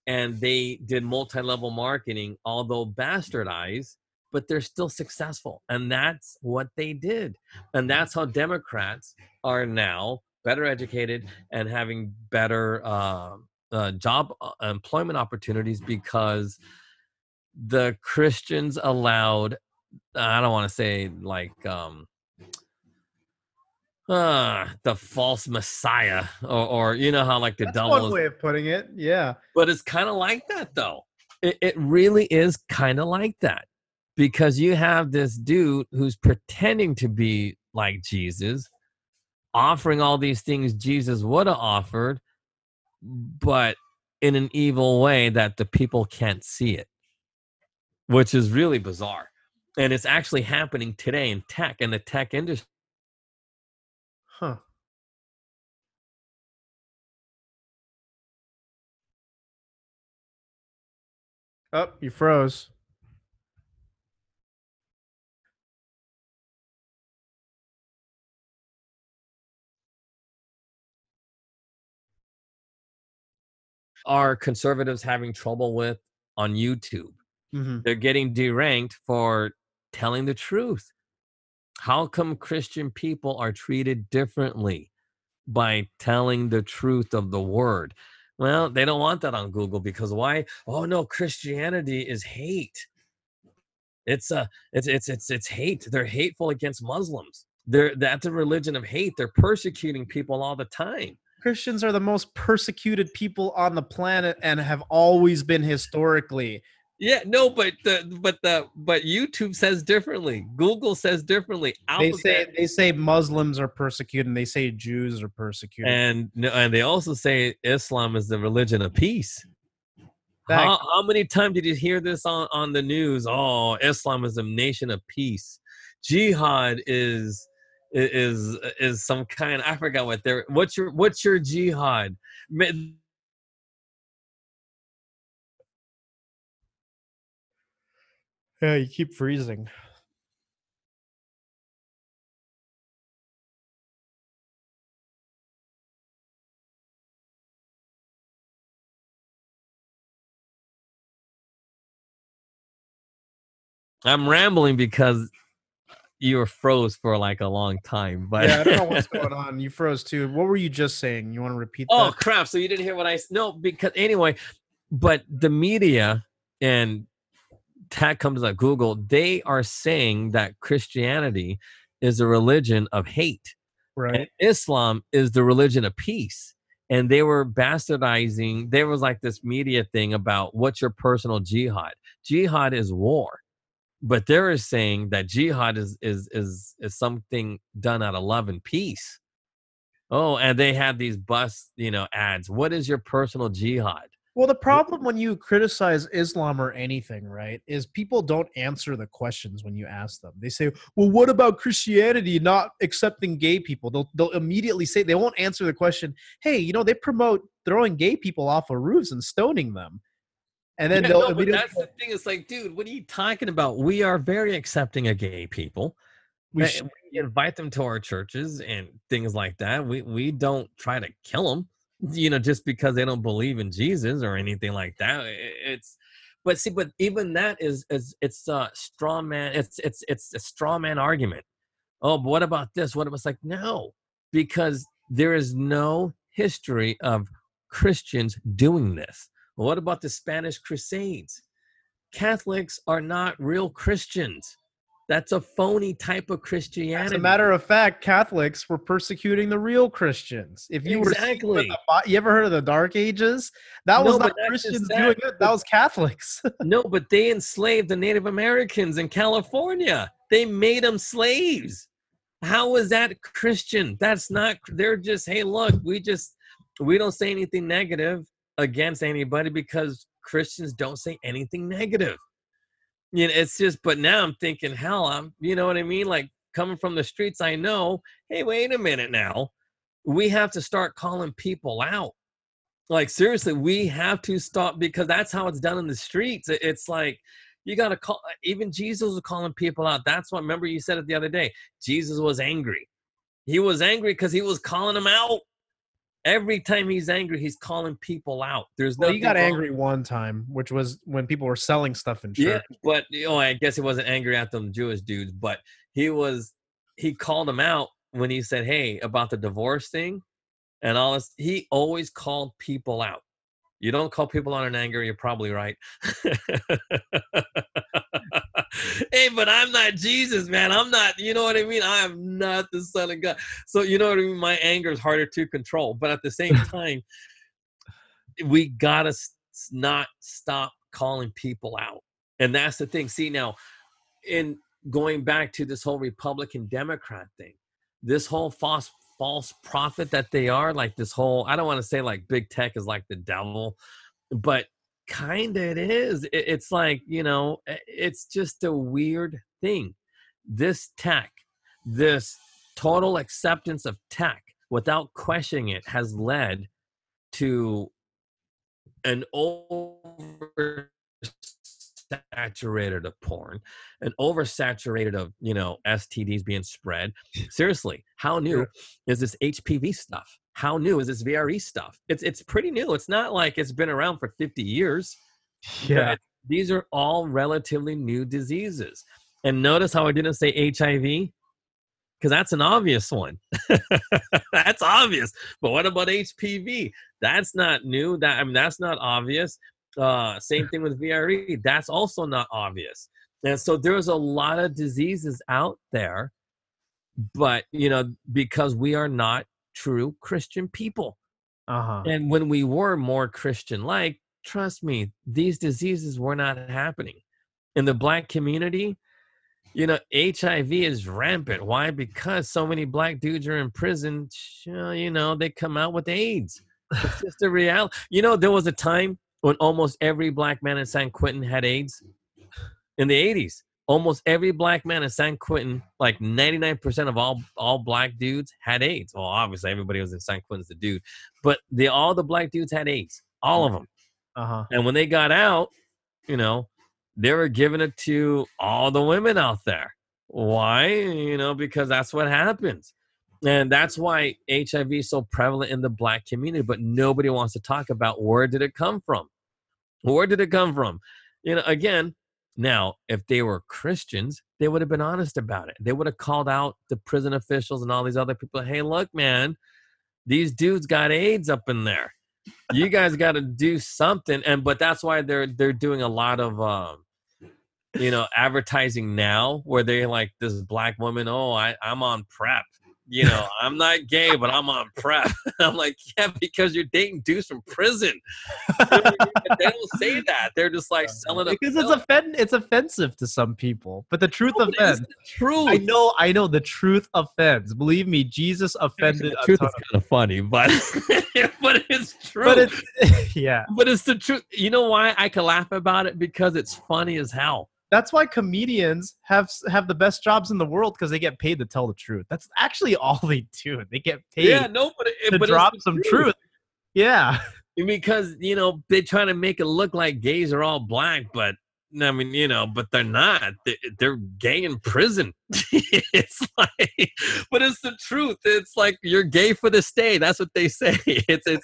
and they did multi level marketing, although bastardized, but they're still successful. And that's what they did. And that's how Democrats are now better educated and having better uh, uh, job uh, employment opportunities because the Christians allowed, I don't want to say like, um, uh, the false messiah or, or you know how like the That's devil one is way of putting it. Yeah. but it's kind of like that though it, it really is kind of like that because you have this dude who's pretending to be like jesus offering all these things jesus would have offered but in an evil way that the people can't see it which is really bizarre and it's actually happening today in tech and the tech industry Huh. Oh, you froze. are conservatives having trouble with on youtube hmm they're getting deranked for telling the truth. How come Christian people are treated differently by telling the truth of the word? Well, they don't want that on Google because why? Oh no, Christianity is hate. It's a it's it's it's it's hate. They're hateful against Muslims. They're that's a religion of hate. They're persecuting people all the time. Christians are the most persecuted people on the planet and have always been historically. Yeah, no, but the but the but YouTube says differently. Google says differently. They say they say Muslims are persecuted and they say Jews are persecuted. and no, and they also say Islam is the religion of peace. How, how many times did you hear this on, on the news? Oh, Islam is a nation of peace. Jihad is is is some kind. I forgot what they're. What's your what's your jihad? Yeah, you keep freezing. I'm rambling because you were froze for like a long time. But yeah, I don't know what's going on. You froze too. What were you just saying? You want to repeat? Oh that? crap! So you didn't hear what I no because anyway, but the media and tag comes like Google, they are saying that Christianity is a religion of hate. Right. and Islam is the religion of peace. And they were bastardizing. There was like this media thing about what's your personal jihad. Jihad is war, but they're saying that jihad is is is is something done out of love and peace. Oh, and they had these bus, you know, ads. What is your personal jihad? Well, the problem when you criticize Islam or anything, right, is people don't answer the questions when you ask them. They say, "Well, what about Christianity not accepting gay people?" They'll they'll immediately say they won't answer the question. Hey, you know they promote throwing gay people off of roofs and stoning them, and then Yeah, they'll no, but that's the thing. It's like, dude, what are you talking about? We are very accepting of gay people. we Uh, we invite them to our churches and things like that. We we don't try to kill them, you know, just because they don't believe in Jesus or anything like that. It's, but see, but even that is is it's a straw man. It's it's it's a straw man argument. Oh, but what about this? What it was like? No, because there is no history of Christians doing this. What about the Spanish Crusades? Catholics are not real Christians. That's a phony type of Christianity. As a matter of fact, Catholics were persecuting the real Christians. If you were Exactly. the you ever heard of the Dark Ages? That was but not Christians that. doing it. That was Catholics. no, but they enslaved the Native Americans in California. They made them slaves. How is that Christian? That's not. They're just, hey, look, we just we don't say anything negative against anybody because Christians don't say anything negative. You know, it's just. But now I'm thinking, hell, I'm. You know what I mean? Like coming from the streets, I know. Hey, wait a minute now. We have to start calling people out. Like seriously, we have to stop because that's how it's done in the streets. It's like you got to call. Uh, even Jesus was calling people out. That's what. Remember, you said it the other day. Jesus was angry. He was angry because he was calling them out. Every time he's angry, he's calling people out. There's no. well, he got angry one time, which was when people were selling stuff in church. Yeah, but you know, I guess he wasn't angry at them Jewish dudes, but he was. He called them out when he said, "Hey, about the divorce thing," and all this. He always called people out. You don't call people out in anger. You're probably right. hey, but I'm not Jesus, man. I'm not. You know what I mean? I am not the Son of God. So you know what I mean. My anger is harder to control, but at the same time, we gotta s- s- not stop calling people out. And that's the thing. See, now, in going back to this whole Republican Democrat thing, this whole false false prophet that they are, like this whole, I don't want to say like big tech is like the devil, but kind of it is. It- It's like, you know, it's just a weird thing. This tech, this total acceptance of tech without questioning it has led to an oversaturated of porn, an oversaturated of you know STDs being spread. Seriously, how new is this HPV stuff? How new is this VRE stuff? It's it's pretty new. It's not like it's been around for 50 years. Yeah. These are all relatively new diseases. And notice how I didn't say HIV because that's an obvious one. that's obvious. But what about HPV? That's not new. That I mean, that's not obvious. Uh, same thing with VRE. That's also not obvious. And so there's a lot of diseases out there, but you know, because we are not true Christian people. Uh huh. And when we were more Christian like, trust me, these diseases were not happening. In the black community, you know, HIV is rampant. Why? Because so many black dudes are in prison. You know, they come out with AIDS. It's just a reality. You know, there was a time when almost every black man in San Quentin had AIDS in the 80s. Almost every black man in San Quentin, like 99% of all all black dudes had AIDS. Well, obviously everybody was in San Quentin's a dude, but the all the black dudes had AIDS, all of them. Uh huh. And when they got out, you know, they were giving it to all the women out there. Why? You know, because that's what happens. And that's why HIV is so prevalent in the black community, but nobody wants to talk about where did it come from? Where did it come from? You know, again, Now, if they were Christians, they would have been honest about it. They would have called out the prison officials and all these other people. Hey, look, man, these dudes got AIDS up in there. You guys got to do something. And but that's why they're they're doing a lot of um, you know advertising now, where they like this black woman. Oh, I I'm on prep you know, I'm not gay, but I'm on prep. I'm like, yeah, because you're dating dudes from prison. they don't say that. They're just like selling it because it's offen- it's offensive to some people. But the truth no, offends. True. I know. I know. The truth offends. Believe me, Jesus offended. The truth is kind of funny, but but it's true. But it's yeah. But it's the truth. You know why I can laugh about it because it's funny as hell that's why comedians have have the best jobs in the world because they get paid to tell the truth. That's actually all they do. They get paid. Yeah, no, but, it, to but drop some truth. truth. Yeah, because you know they try to make it look like gays are all black, but I mean, you know, but they're not. They're gay in prison. it's like, but it's the truth. It's like you're gay for the stay. That's what they say. It's it's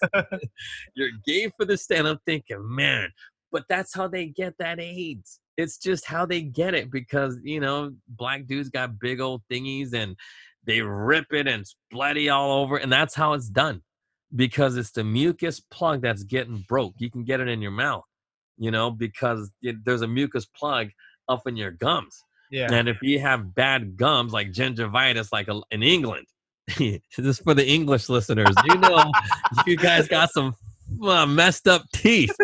you're gay for the stay. And I'm thinking, man, but that's how they get that AIDS it's just how they get it because you know black dudes got big old thingies and they rip it and it's bloody all over and that's how it's done because it's the mucus plug that's getting broke. You can get it in your mouth you know because it, there's a mucus plug up in your gums yeah. and if you have bad gums like gingivitis like a, in england this is for the english listeners. You know you guys got some uh, messed up teeth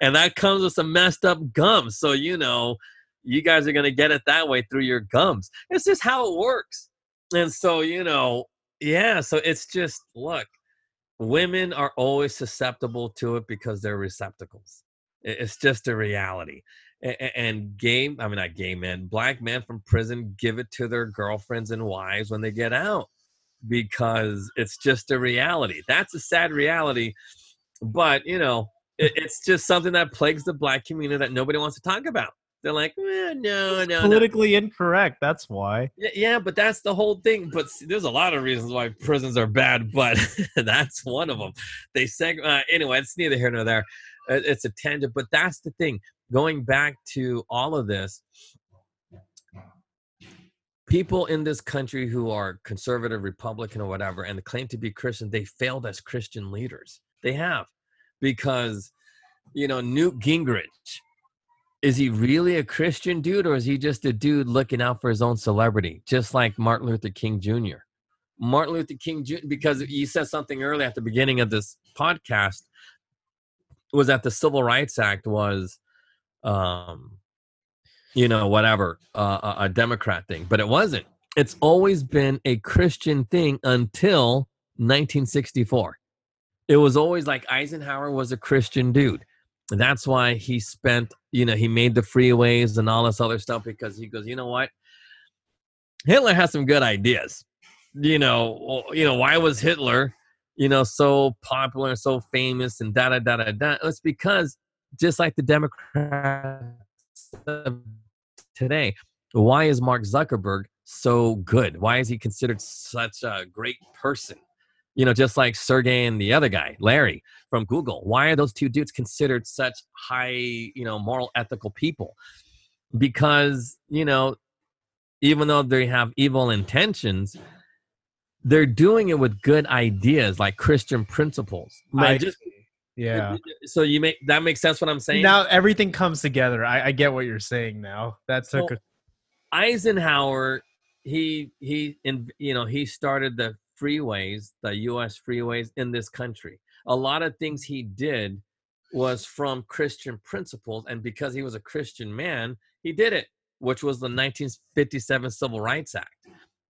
and that comes with some messed up gums. So you know, you guys are gonna get it that way through your gums. It's just how it works. And so you know, yeah. So it's just look, women are always susceptible to it because they're receptacles. It's just a reality. And gay, I mean, not gay men, black men from prison give it to their girlfriends and wives when they get out because it's just a reality. That's a sad reality. But, you know, it, it's just something that plagues the black community that nobody wants to talk about. They're like, eh, no, no, politically no. incorrect. That's why. Yeah, but that's the whole thing. But there's a lot of reasons why prisons are bad, but that's one of them. They say uh, anyway. It's neither here nor there. It's a tangent, but that's the thing. Going back to all of this, people in this country who are conservative, Republican, or whatever, and claim to be Christian, they failed as Christian leaders. They have because you know Newt Gingrich is he really a Christian dude or is he just a dude looking out for his own celebrity, just like Martin Luther King Jr. Martin Luther King Jr. Because you said something earlier at the beginning of this podcast was that the Civil Rights Act was, um, you know, whatever, uh, a Democrat thing, but it wasn't. It's always been a Christian thing until 1964 it was always like Eisenhower was a Christian dude. And that's why he spent, you know, he made the freeways and all this other stuff because he goes, you know what? Hitler has some good ideas. You know, you know, why was Hitler, you know, so popular and so famous and da da da da da? It's because just like the Democrats today, why is Mark Zuckerberg so good? Why is he considered such a great person? You know, just like Sergey and the other guy, Larry from Google. Why are those two dudes considered such high, you know, moral, ethical people? Because, you know, even though they have evil intentions, they're doing it with good ideas like Christian principles. I just yeah. So you make that makes sense what I'm saying. Now everything comes together. I, I get what you're saying now. That's so, a- Eisenhower. He he in you know he started the freeways, the US freeways in this country. A lot of things he did was from Christian principles. And because he was a Christian man, he did it, which was the 1957 Civil Rights Act.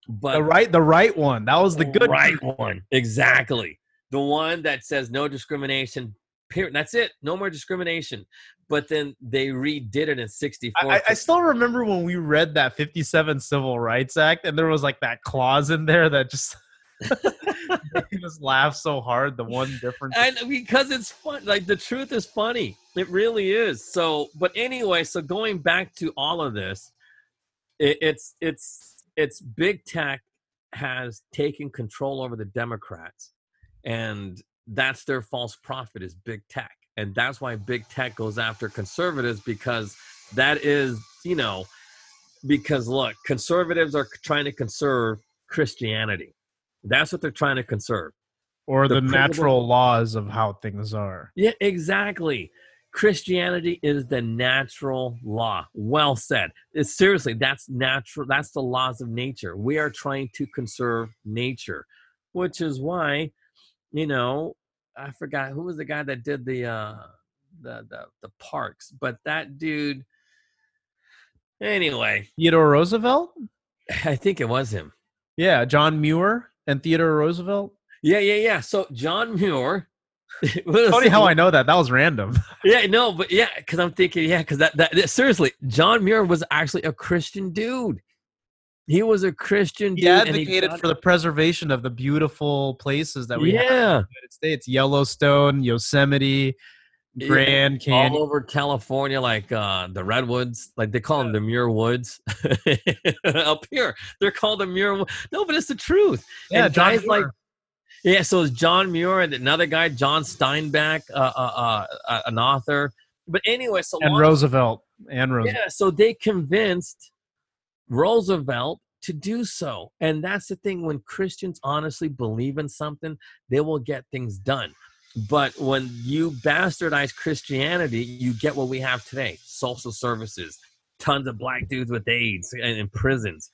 But the right, the right one. That was the good right one. Exactly. The one that says no discrimination. Period. That's it. No more discrimination. But then they redid it in '64. I, I still remember when we read that '57 Civil Rights Act, and there was like that clause in there that just he just laugh so hard. The one difference, and because it's fun, like the truth is funny. It really is. So, but anyway, so going back to all of this, it, it's it's it's big tech has taken control over the Democrats, and that's their false prophet is big tech, and that's why big tech goes after conservatives because that is you know, because look, conservatives are trying to conserve Christianity. That's what they're trying to conserve. Or The the, natural laws of how things are. Yeah, exactly. Christianity is the natural law. Well said. It's, seriously, that's natural. That's the laws of nature. We are trying to conserve nature, which is why, you know, I forgot who was the guy that did the uh the the, the parks, but that dude. Anyway, Theodore Roosevelt? I think it was him. Yeah, John Muir and Theodore Roosevelt. Yeah, yeah, yeah. So John Muir. Funny how I know that. That was random. Yeah, no, but yeah, because I'm thinking, yeah, because that, that that- seriously, John Muir was actually a Christian dude. He was a Christian He advocated got- for the preservation of the beautiful places that we have in the yeah, United States: Yellowstone, Yosemite, Yeah, Canyon, all over California, like uh the redwoods, like they call them the Muir Woods. Up here, they're called the Muir. Wo- No, but it's the truth. Yeah, and John guys like Muir. yeah, so it's John Muir and another guy, John Steinbeck, uh, uh, uh, uh, an author. But anyway, so and long- Roosevelt and Roosevelt. Yeah, so they convinced Roosevelt to do so. And that's the thing when Christians honestly believe in something, they will get things done. But when you bastardize Christianity, you get what we have today social services, tons of black dudes with AIDS and in prisons.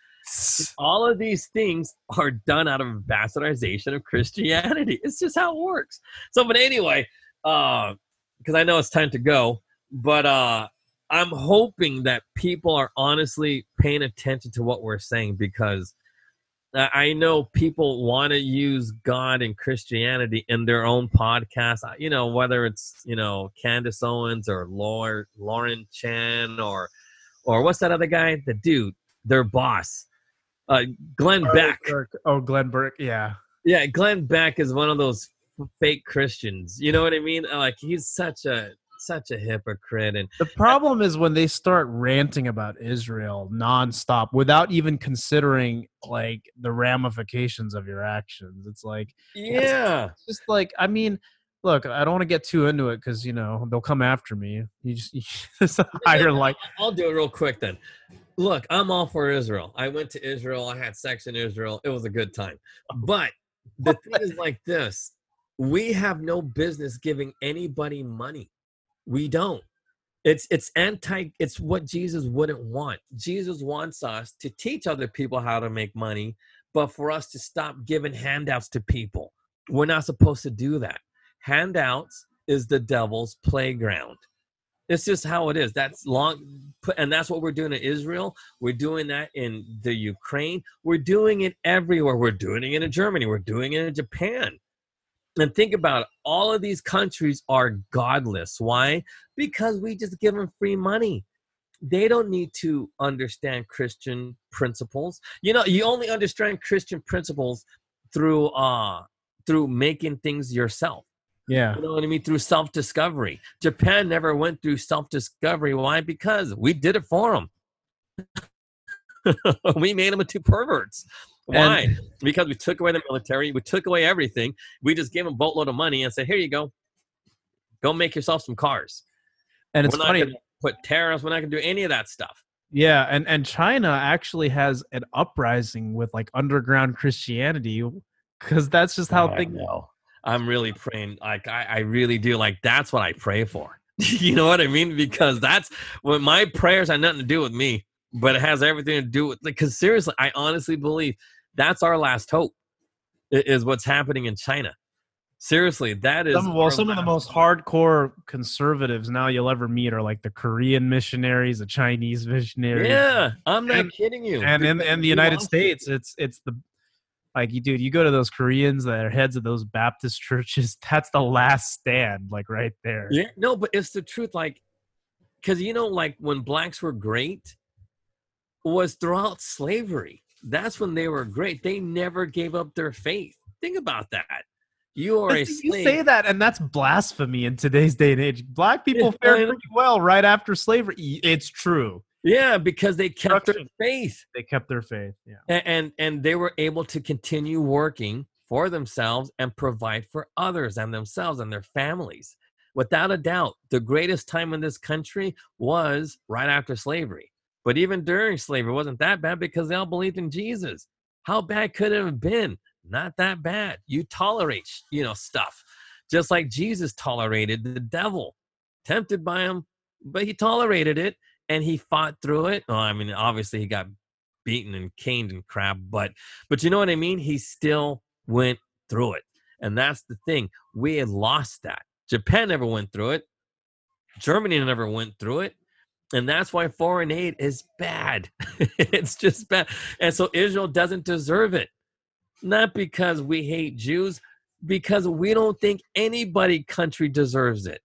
All of these things are done out of bastardization of Christianity. It's just how it works. So, but anyway, uh, because I know it's time to go, but uh, I'm hoping that people are honestly paying attention to what we're saying because I I know people want to use God and Christianity in their own podcast. You know, whether it's you know Candace Owens or Lauren Lauren Chen or or what's that other guy? The dude, their boss, uh, Glenn Beck. Burke. Oh, Glenn Burke. Yeah. Yeah, Glenn Beck is one of those fake Christians. You know what I mean? Like he's such a such a hypocrite and The problem is when they start ranting about Israel nonstop without even considering like the ramifications of your actions. It's like yeah. it's just like I mean, look, I don't want to get too into it because you know they'll come after me. You just, you hire like I'll do it real quick then. Look, I'm all for Israel. I went to Israel. I had sex in Israel. It was a good time. But the thing is like this we have no business giving anybody money. We don't. It's it's anti it's what Jesus wouldn't want. Jesus wants us to teach other people how to make money, but for us to stop giving handouts to people. We're not supposed to do that. Handouts is the devil's playground. It's just how it is. That's long, and that's what we're doing in Israel. We're doing that in the Ukraine. We're doing it everywhere. We're doing it in Germany. We're doing it in Japan. And think about it. All of these countries are godless. Why? Because we just give them free money. They don't need to understand Christian principles. You know, you only understand Christian principles through uh through making things yourself. yeah. You know what I mean? Through self discovery. Japan never went through self discovery. Why? Because we did it for them. we made them into perverts. Why? because we took away the military, we took away everything. We just gave them a boatload of money and said, "Here you go. Go make yourself some cars." And it's funny. put tariffs. We're not going to do any of that stuff. Yeah, and and China actually has an uprising with like underground Christianity because that's just how I things. know. I'm really praying. Like I, I really do. Like that's what I pray for. you know what I mean? Because that's when my prayers have nothing to do with me, but it has everything to do with. Because seriously, I honestly believe that's our last hope. Is what's happening in China. Seriously, that is. Some, well, some of the most hardcore conservatives now you'll ever meet are like the Korean missionaries, the Chinese missionaries. Yeah, I'm not And- kidding you. and in in the United. States, it's it's the like you dude, you go to those Koreans that are heads of those Baptist churches. That's the last stand, like right there. Yeah, no, but it's the truth. Like, because you know, like when blacks were great, was throughout slavery. That's when they were great. They never gave up their faith. Think about that. You are a see, You say that, and that's blasphemy in today's day and age. Black people Yeah, I fared pretty well right after slavery. It's true. yeah, because they kept their faith, They kept their faith. Yeah. A- and and they were able to continue working for themselves and provide for others and themselves and their families. Without a doubt, the greatest time in this country was right after slavery. But even during slavery, wasn't that bad because they all believed in Jesus. How bad could it have been? Not that bad. You tolerate, you know, stuff, just like Jesus tolerated the devil, tempted by him, but he tolerated it and he fought through it. Well, I mean, obviously he got beaten and caned and crap, but but you know what I mean? He still went through it. And that's the thing. We had lost that. Japan never went through it. Germany never went through it. And that's why foreign aid is bad. it's just bad. And so Israel doesn't deserve it. Not because we hate Jews, because we don't think anybody country deserves it.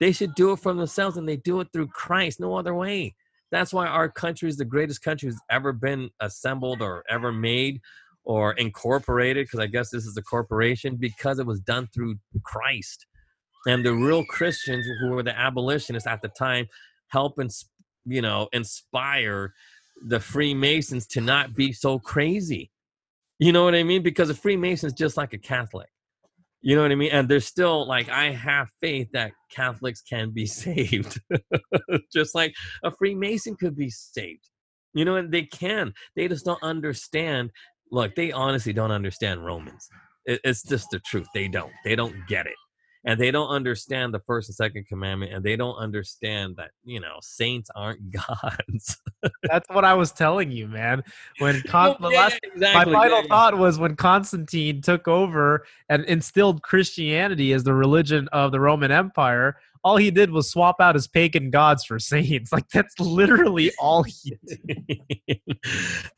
They should do it for themselves and they do it through Christ, no other way. That's why our country is the greatest country that's ever been assembled or ever made or incorporated, because I guess this is a corporation, because it was done through Christ. And the real Christians who were the abolitionists at the time help and you know inspire the Freemasons to not be so crazy. You know what I mean? Because a Freemason is just like a Catholic. You know what I mean? And there's still like I have faith that Catholics can be saved, just like a Freemason could be saved. You know, and they can. They just don't understand. Look, they honestly don't understand Romans. It's just the truth. They don't. They don't get it and they don't understand the first and second commandment and they don't understand that you know saints aren't gods. That's what i was telling you man. When Con- yeah, last, exactly, my final yeah, thought was when constantine took over and instilled christianity as the religion of the roman empire all he did was swap out his pagan gods for saints. Like that's literally all he did.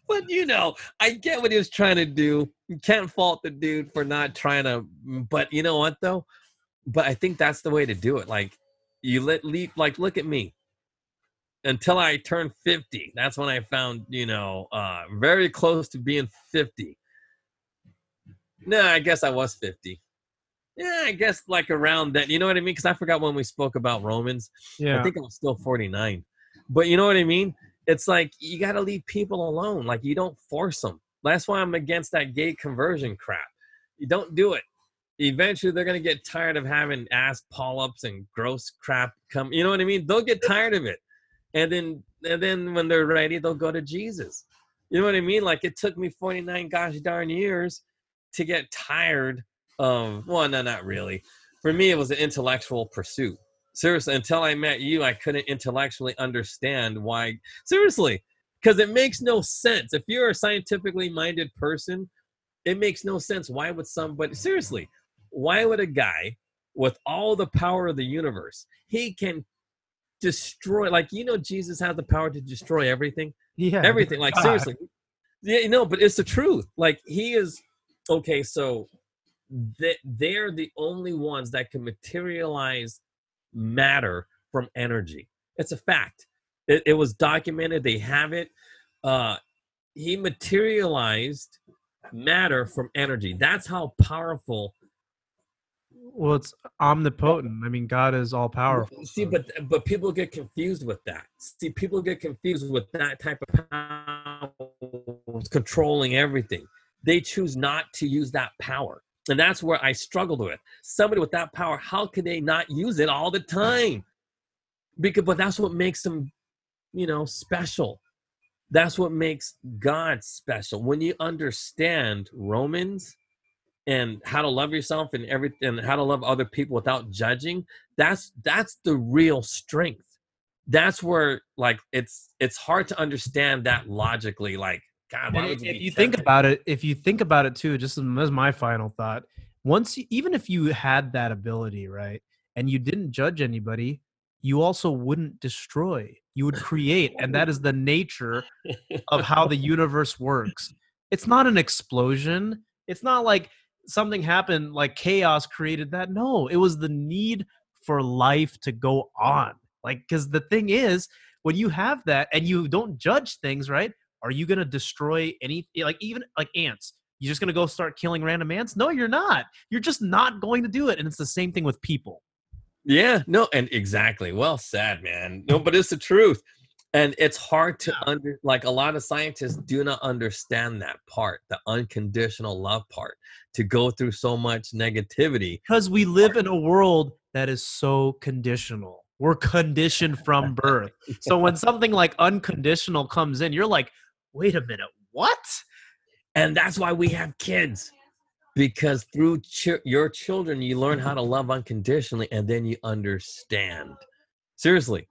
But you know i get what he was trying to do. You can't fault the dude for not trying to but you know what though but I think that's the way to do it. Like you let leap like look at me. Until I turned 50. That's when I found, you know, uh very close to being 50. No, I guess I was 50. Yeah, I guess like around that. You know what I mean? Because I forgot when we spoke about Romans. yeah I think I was still 49. But you know what I mean? It's like you got to leave people alone. Like you don't force them. That's why I'm against that gay conversion crap. You don't do it eventually they're gonna get tired of having ass polyps and gross crap come. You know what I mean? They'll get tired of it, and then and then when they're ready, they'll go to Jesus. You know what I mean? Like it took me 49 gosh darn years to get tired of. Well, no, not really. For me, it was an intellectual pursuit. Seriously, until I met you, I couldn't intellectually understand why. Seriously, because it makes no sense. If you're a scientifically minded person, it makes no sense. Why would somebody seriously? Why would a guy with all the power of the universe he can destroy like you know jesus has the power to destroy everything? Yeah everything like God. seriously. Yeah you no know, but it's the truth. Like he is okay so they, they're the only ones that can materialize matter from energy. It's a fact. It, it was documented they have it. Uh he materialized matter from energy. That's how powerful well it's omnipotent i mean god is all powerful See, so- but but people get confused with that. See, people get confused with that type of power controlling everything. They choose not to use that power, and that's where I struggled with. Somebody with that power, how can they not use it all the time? Because, but that's what makes them, you know, special. That's what makes God special. When you understand Romans and how to love yourself and everything and how to love other people without judging that's that's the real strength. That's where like it's it's hard to understand that logically like god why would if you think about it if you think about it too just um, as my final thought once you, even if you had that ability right and you didn't judge anybody you also wouldn't destroy. You would create and that is the nature of how the universe works. It's not an explosion. It's not like something happened like chaos created that no it was the need for life to go on. Like because the thing is when you have that and you don't judge things right are you going to destroy any eh, like even like ants you're just going to go start killing random ants? No you're not. You're just not going to do it and it's the same thing with people. Yeah no and exactly. Well said man. No but it's the truth and it's hard to under like a lot of scientists do not understand that part the unconditional love part to go through so much negativity because we live in a world that is so conditional We're conditioned from birth. So when something like unconditional comes in, you're like, wait a minute, what? And that's why we have kids. Because through ch- your children, you learn how mm-hmm. to love unconditionally and then you understand. Seriously,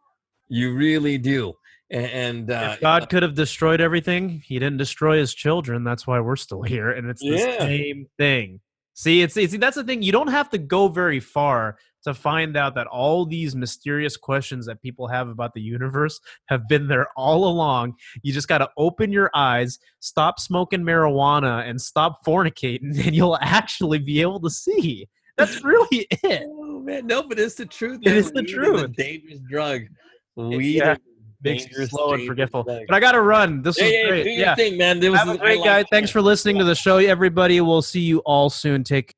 you really do. And, uh, if God could have destroyed everything, he didn't destroy his children. That's why we're still here. And it's the Yeah. same thing. See, it's see, that's the thing. You don't have to go very far to find out that all these mysterious questions that people have about the universe have been there all along. You just got to open your eyes, stop smoking marijuana, and stop fornicating, and you'll actually be able to see. That's really it. Oh man, no, but it's the truth. It man. is the Weed truth. dangerous drug. Weed yeah, is a Makes you dangerous, slow and forgetful. But I got to run. This yeah, was yeah, great. do your Yeah. thing, man. Was Have a great guy. Thanks for listening to the show, everybody. We'll see you all soon. Take